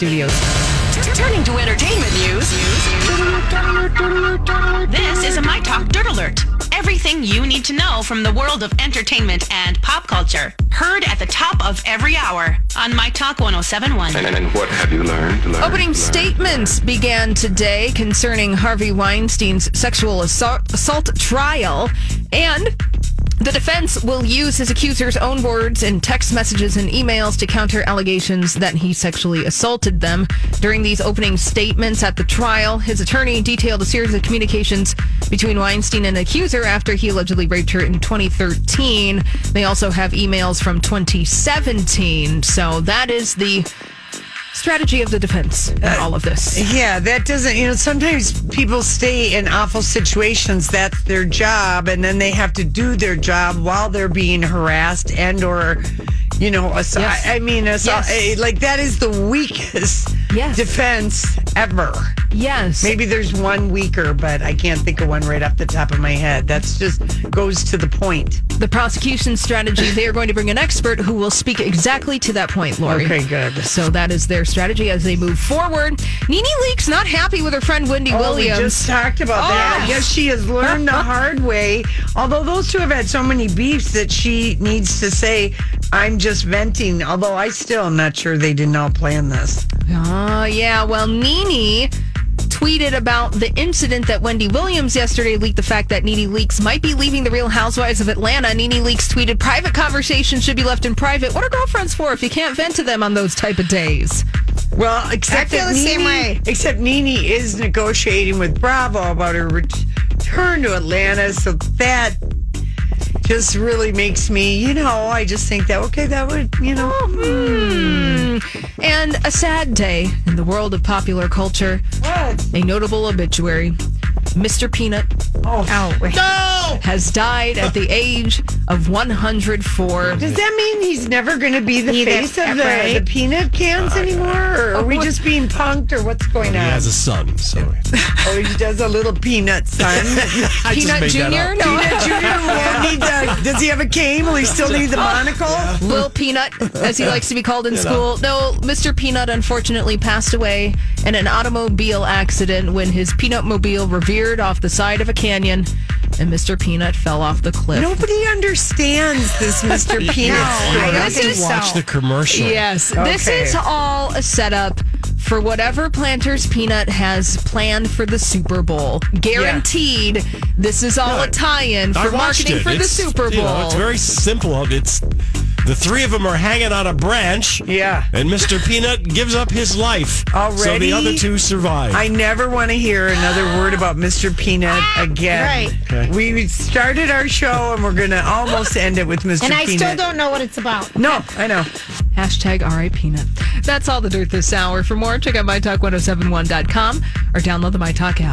Studios. Turning to entertainment news. This is a My Talk Dirt Alert. Everything you need to know from the world of entertainment and pop culture. Heard at the top of every hour on My Talk 1071. And, and what have you learned? learned Opening learned? statements began today concerning Harvey Weinstein's sexual assault, assault trial, and the defense will use his accuser's own words in text messages and emails to counter allegations that he sexually assaulted them. During these opening statements at the trial, his attorney detailed a series of communications between Weinstein and the accuser after he allegedly raped her in 2013. They also have emails from 2017. So that is the strategy of the defense in all of this. Yeah, that doesn't, you know, sometimes people stay in awful situations. That's their job. And then they have to do their job while they're being harassed and or, you know, assault. Yes. I mean, assault, Yes. eh, like that is the weakest Yes. defense ever. Yes. Maybe there's one weaker, but I can't think of one right off the top of my head. That's just goes to the point. the prosecution strategy, they are going to bring an expert who will speak exactly to that point, Lori. Okay, good. So that is their strategy as they move forward. Nene Leakes not happy with her friend Wendy Oh, Williams. we just talked about Oh, that. I yes. she has learned the uh-huh. hard way. Although those two have had so many beefs that she needs to say, "I'm just venting." Although I still am not sure they didn't all plan this. Oh, yeah. Well, Nene tweeted about the incident that Wendy Williams yesterday leaked the fact that Nene Leakes might be leaving the Real Housewives of Atlanta. Nene Leakes tweeted, private conversations should be left in private. What are girlfriends for if you can't vent to them on those type of days? Well, except I feel the same way. Except Nene is negotiating with Bravo about her return to Atlanta, so that just really makes me, you know, I just think that okay, that would, you know, Hmm. And a sad day in the world of popular culture. what? A notable obituary. Mr. Peanut Oh, has died at the age of 104. Does that mean he's never going to be the Either, face of the, right. the peanut cans uh, anymore? Or are we just being punked or what's going He on? He has a son, so oh, he does a little peanut son. Peanut Jr.? No. peanut Jr. won't need the, does he have a cane? Will he still need the monocle? Lil Peanut, as he likes to be called in school. No, Mr. Peanut unfortunately passed away in an automobile accident when his peanut mobile revered off the side of a canyon and Mr. Peanut fell off the cliff. Nobody understands this Mr. Peanut. You story. have This to is watch so- the commercial. Yes, this is all a setup for whatever Planters Peanut has planned for the Super Bowl. Guaranteed, this is all a tie-in I for watched marketing it. for the Super Bowl. you know, it's very simple. It's the three of them are hanging on a branch. Yeah. And Mr. Peanut gives up his life. So the other two survive. I never want to hear another word about Mr. Peanut ah, again. Right. Okay. We started our show and we're going to almost end it with Mr. Peanut. And I Peanut. still don't know what it's about. No, I know. Hashtag RI Peanut. That's all the dirt this hour. For more, check out mytalk1071.com or download the MyTalk app.